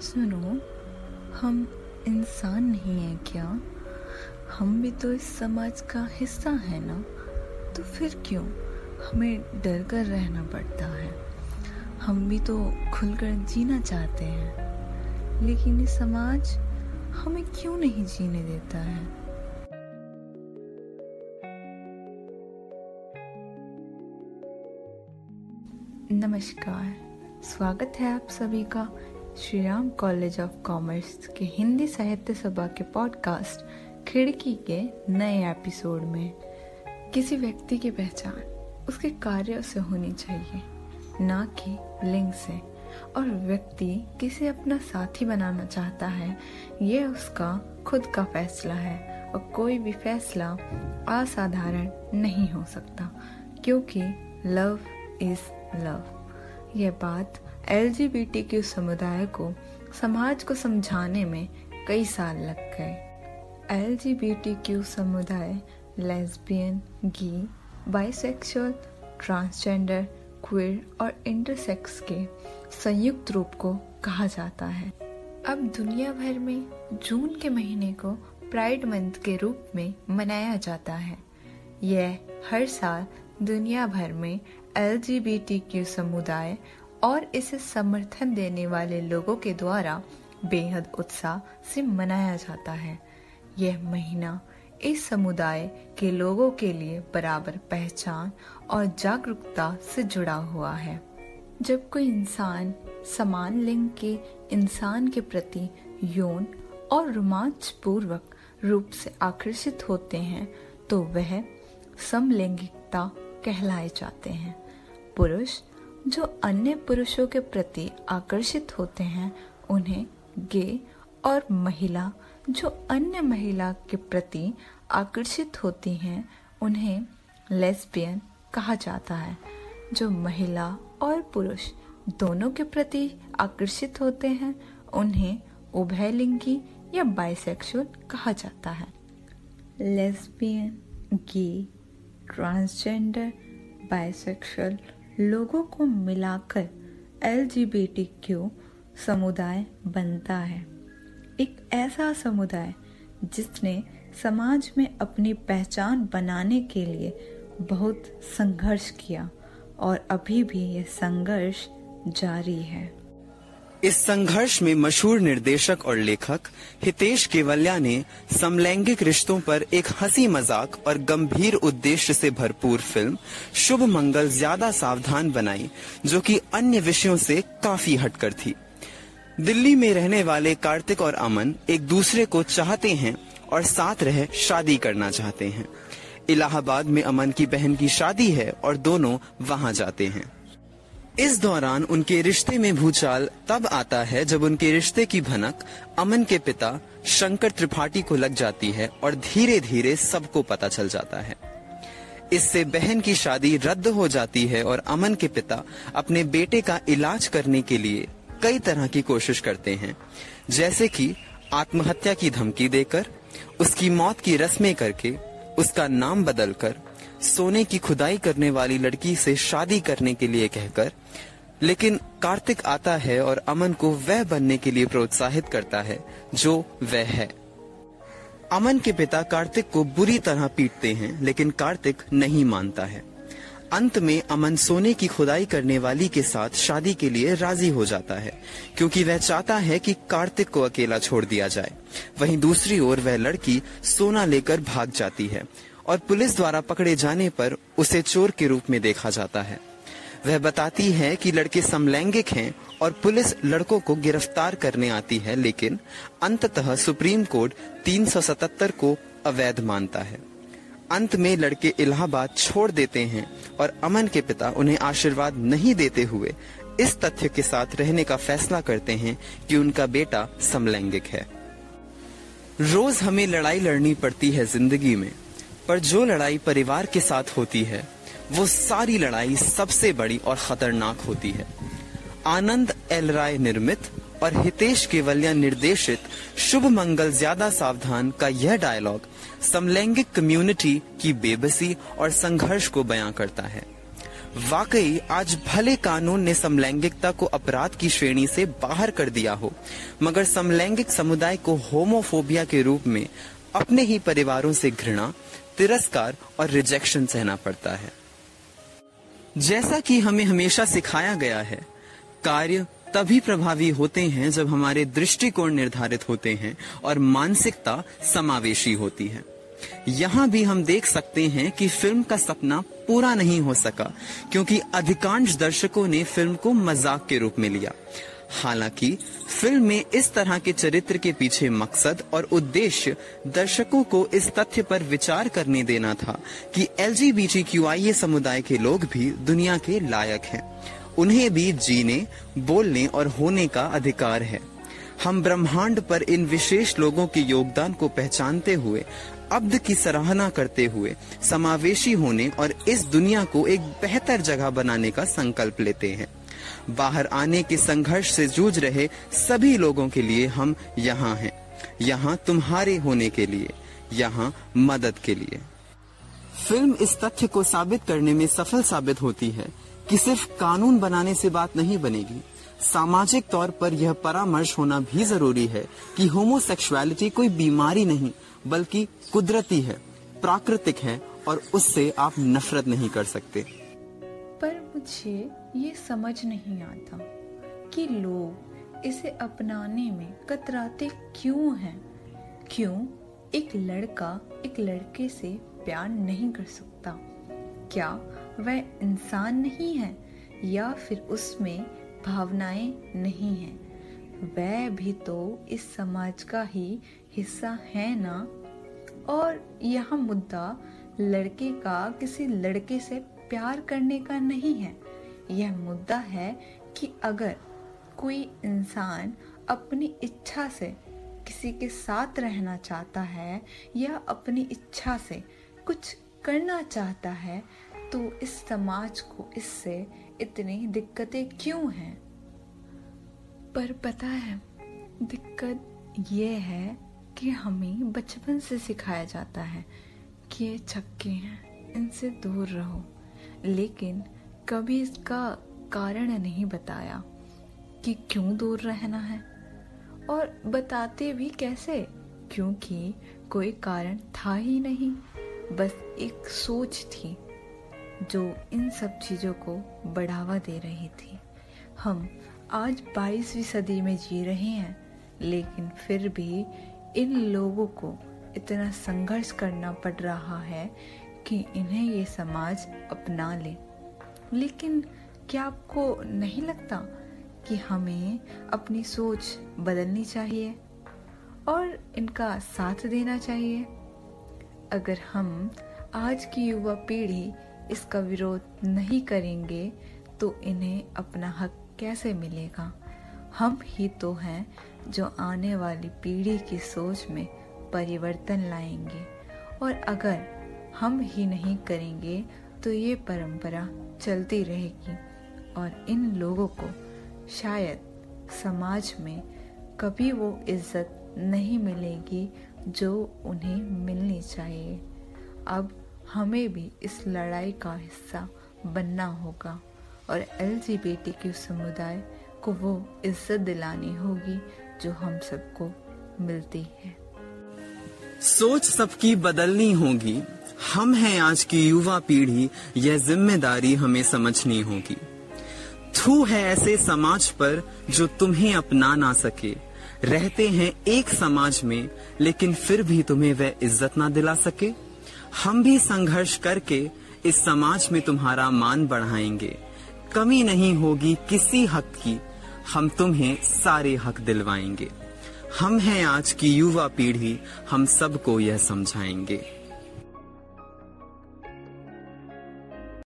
सुनो, हम इंसान नहीं हैं क्या? हम भी तो इस समाज का हिस्सा है ना? तो फिर क्यों? हमें डर कर रहना पड़ता है। हम भी तो खुलकर जीना चाहते हैं। लेकिन ये समाज हमें क्यों नहीं जीने देता है? नमस्कार। स्वागत है आप सभी का Shri Ram college of commerce के हिंदी साहित्य सभा के पॉडकास्ट खिड़की के नए एपिसोड में। किसी व्यक्ति की पहचान उसके कार्यों से होनी चाहिए, ना कि लिंग से। और व्यक्ति किसे अपना साथी बनाना चाहता है, ये उसका खुद का फैसला है और कोई भी फैसला असाधारण नहीं हो सकता, क्योंकि लव इज़ लव। यह बात एल क्यू समुदाय को, समाज को समझाने में कई साल लग गए। LGBTQ समुदाय, लेस्बियन, गी, बाइसेक्सुअल, ट्रांसजेंडर, क्विर और इंटरसेक्स के संयुक्त रूप को कहा जाता है। अब दुनिया भर में जून के महीने को प्राइड मंथ के रूप में मनाया जाता है। यह हर साल दुनिया भर में LGBTQ समुदाय और इसे समर्थन देने वाले लोगों के द्वारा बेहद उत्साह से मनाया जाता है। यह महीना इस समुदाय के लोगों के लिए बराबर पहचान और जागरूकता से जुड़ा हुआ है। जब कोई इंसान समान लिंग के इंसान के प्रति यौन और रोमांच पूर्वक रूप से आकर्षित होते हैं तो वह समलैंगिकता कहलाए जाते हैं। पुरुष जो अन्य पुरुषों के प्रति आकर्षित होते हैं, उन्हें गे और महिला, जो अन्य महिला के प्रति आकर्षित होती हैं, उन्हें लेस्बियन कहा जाता है। जो महिला और पुरुष दोनों के प्रति आकर्षित होते हैं, उन्हें उभयलिंगी या बाइसेक्सुअल कहा जाता है। लेस्बियन गे ट्रांसजेंडर बाइसेक्सुअल लोगों को मिलाकर एलजीबीटीक्यू समुदाय बनता है। एक ऐसा समुदाय जिसने समाज में अपनी पहचान बनाने के लिए बहुत संघर्ष किया और अभी भी यह संघर्ष जारी है। इस संघर्ष में मशहूर निर्देशक और लेखक हितेश केवल्या ने समलैंगिक रिश्तों पर एक हँसी मज़ाक और गंभीर उद्देश्य से भरपूर फ़िल्म शुभ मंगल ज़्यादा सावधान बनाई, जो कि अन्य विषयों से काफ़ी हटकर थी। दिल्ली में रहने वाले कार्तिक और अमन एक दूसरे को चाहते हैं और साथ रह शादी करना चाहते हैं। इलाहाबाद में अमन की बहन की शादी है और दोनों वहाँ जाते हैं। इस दौरान उनके रिश्ते में भूचाल तब आता है जब उनके रिश्ते की भनक अमन के पिता शंकर त्रिपाठी को लग जाती है और धीरे धीरे सबको पता चल जाता है। इससे बहन की शादी रद्द हो जाती है और अमन के पिता अपने बेटे का इलाज करने के लिए कई तरह की कोशिश करते हैं। जैसे कि आत्महत्या की धमकी देकर, उसकी मौत की रस्में करके, उसका नाम बदलकर सोने की खुदाई करने वाली लड़की से शादी करने के लिए कहकर, लेकिन कार्तिक आता है और अमन को वह बनने के लिए प्रोत्साहित करता है, जो वह है। अमन के पिता कार्तिक को बुरी तरह पीटते हैं, लेकिन कार्तिक नहीं मानता है। अंत में अमन सोने की खुदाई करने वाली के साथ शादी के लिए राज़ी हो जाता है, क्योंकि वह चाहता है कि कार्तिक को अकेला छोड़ दिया जाए। वहीं दूसरी ओर वह लड़की सोना लेकर भाग जाती है और पुलिस द्वारा पकड़े जाने पर उसे चोर के रूप में देखा जाता है। वह बताती है कि लड़के समलैंगिक हैं और पुलिस लड़कों को गिरफ़्तार करने आती है, लेकिन अंततः सुप्रीम कोर्ट 377 को अवैध मानता है। अंत में लड़के इलाहाबाद छोड़ देते हैं और अमन के पिता उन्हें आशीर्वाद नहीं देते हुए इस तथ्य के साथ रहने का फैसला करते हैं कि उनका बेटा समलैंगिक है। रोज हमें लड़ाई लड़नी पड़ती है ज़िंदगी में। पर जो लड़ाई परिवार के साथ होती है, वो सारी लड़ाई सबसे बड़ी और खतरनाक होती है। आनंद एल राय निर्मित और हितेश केवलिया निर्देशित शुभ मंगल ज़्यादा सावधान का यह डायलॉग समलैंगिक कम्युनिटी की बेबसी और संघर्ष को बयां करता है। वाकई, आज भले कानून ने समलैंगिकता को अपराध की श्रेणी से बाहर कर दिया हो, मगर समलैंगिक समुदाय को होमोफोबिया के रूप में अपने ही परिवारों से घृणा, तिरस्कार और रिजेक्शन सहना पड़ता है। जैसा कि हमें हमेशा सिखाया गया है, कार्य तभी प्रभावी होते हैं जब हमारे दृष्टिकोण निर्धारित होते हैं और मानसिकता समावेशी होती है। यहाँ भी हम देख सकते हैं कि फ़िल्म का सपना पूरा नहीं हो सका, क्योंकि अधिकांश दर्शकों ने फ़िल्म को मज़ाक के रूप में लिया। हालाँकि, फ़िल्म में इस तरह के चरित्र के पीछे मकसद और उद्देश्य दर्शकों को इस तथ्य पर विचार करने देना था कि एल समुदाय के लोग भी दुनिया के लायक हैं। उन्हें भी जीने, बोलने और होने का अधिकार है। हम ब्रह्मांड पर इन विशेष लोगों के योगदान को पहचानते हुए, अब्द की सराहना करते हुए, समावेशी होने और इस दुनिया को एक बेहतर जगह बनाने का संकल्प लेते हैं। बाहर आने के संघर्ष से जूझ रहे सभी लोगों के लिए हम यहाँ हैं। यहाँ तुम्हारे होने के लिए, यहाँ मदद के लिए। फ़िल्म इस तथ्य को साबित करने में सफल साबित होती है कि सिर्फ़ कानून बनाने से बात नहीं बनेगी। सामाजिक तौर पर यह परामर्श होना भी ज़रूरी है कि होमोसेक्सुअलिटी कोई बीमारी नहीं, बल्कि कुदरती है, प्राकृतिक है और उससे आप नफरत नहीं कर सकते। मुझे ये समझ नहीं आता कि लोग इसे अपनाने में कतराते क्यों हैं। क्यों एक लड़का एक लड़के से प्यार नहीं कर सकता? क्या वह इंसान नहीं है या फिर उसमें भावनाएँ नहीं हैं? वह भी तो इस समाज का ही हिस्सा है ना? और यह मुद्दा लड़के का किसी लड़के से प्यार करने का नहीं है। यह मुद्दा है कि अगर कोई इंसान अपनी इच्छा से किसी के साथ रहना चाहता है या अपनी इच्छा से कुछ करना चाहता है तो इस समाज को इससे इतनी दिक्कतें क्यों हैं? पर पता है, दिक्कत ये है कि हमें बचपन से सिखाया जाता है कि ये छक्के हैं, इनसे दूर रहो। लेकिन कभी इसका कारण नहीं बताया कि क्यों दूर रहना है। और बताते भी कैसे? क्योंकि कोई कारण था ही नहीं, बस एक सोच थी जो इन सब चीज़ों को बढ़ावा दे रही थी। हम आज 22वीं सदी में जी रहे हैं, लेकिन फिर भी इन लोगों को इतना संघर्ष करना पड़ रहा है कि इन्हें ये समाज अपना ले। लेकिन क्या आपको नहीं लगता कि हमें अपनी सोच बदलनी चाहिए और इनका साथ देना चाहिए? अगर हम आज की युवा पीढ़ी इसका विरोध नहीं करेंगे तो इन्हें अपना हक कैसे मिलेगा? हम ही तो हैं जो आने वाली पीढ़ी की सोच में परिवर्तन लाएँगे। और अगर हम ही नहीं करेंगे तो ये परंपरा चलती रहेगी। और इन लोगों को शायद समाज में कभी वो इज़्ज़त नहीं मिलेगी जो उन्हें मिलनी चाहिए। अब हमें भी इस लड़ाई का हिस्सा बनना होगा और एल जी समुदाय को वो इज़्ज़त दिलानी होगी जो हम सबको मिलती है। सोच सबकी बदलनी होगी। हम हैं आज की युवा पीढ़ी, यह ज़िम्मेदारी हमें समझनी होगी। थू है ऐसे समाज पर जो तुम्हें अपना ना सके। रहते हैं एक समाज में, लेकिन फिर भी तुम्हें वह इज़्ज़त ना दिला सके। हम भी संघर्ष करके इस समाज में तुम्हारा मान बढ़ाएँगे। कमी नहीं होगी किसी हक की। हम तुम्हें सारे हक दिलवाएँगे। हम हैं आज की युवा पीढ़ी, हम सबको यह समझाएँगे।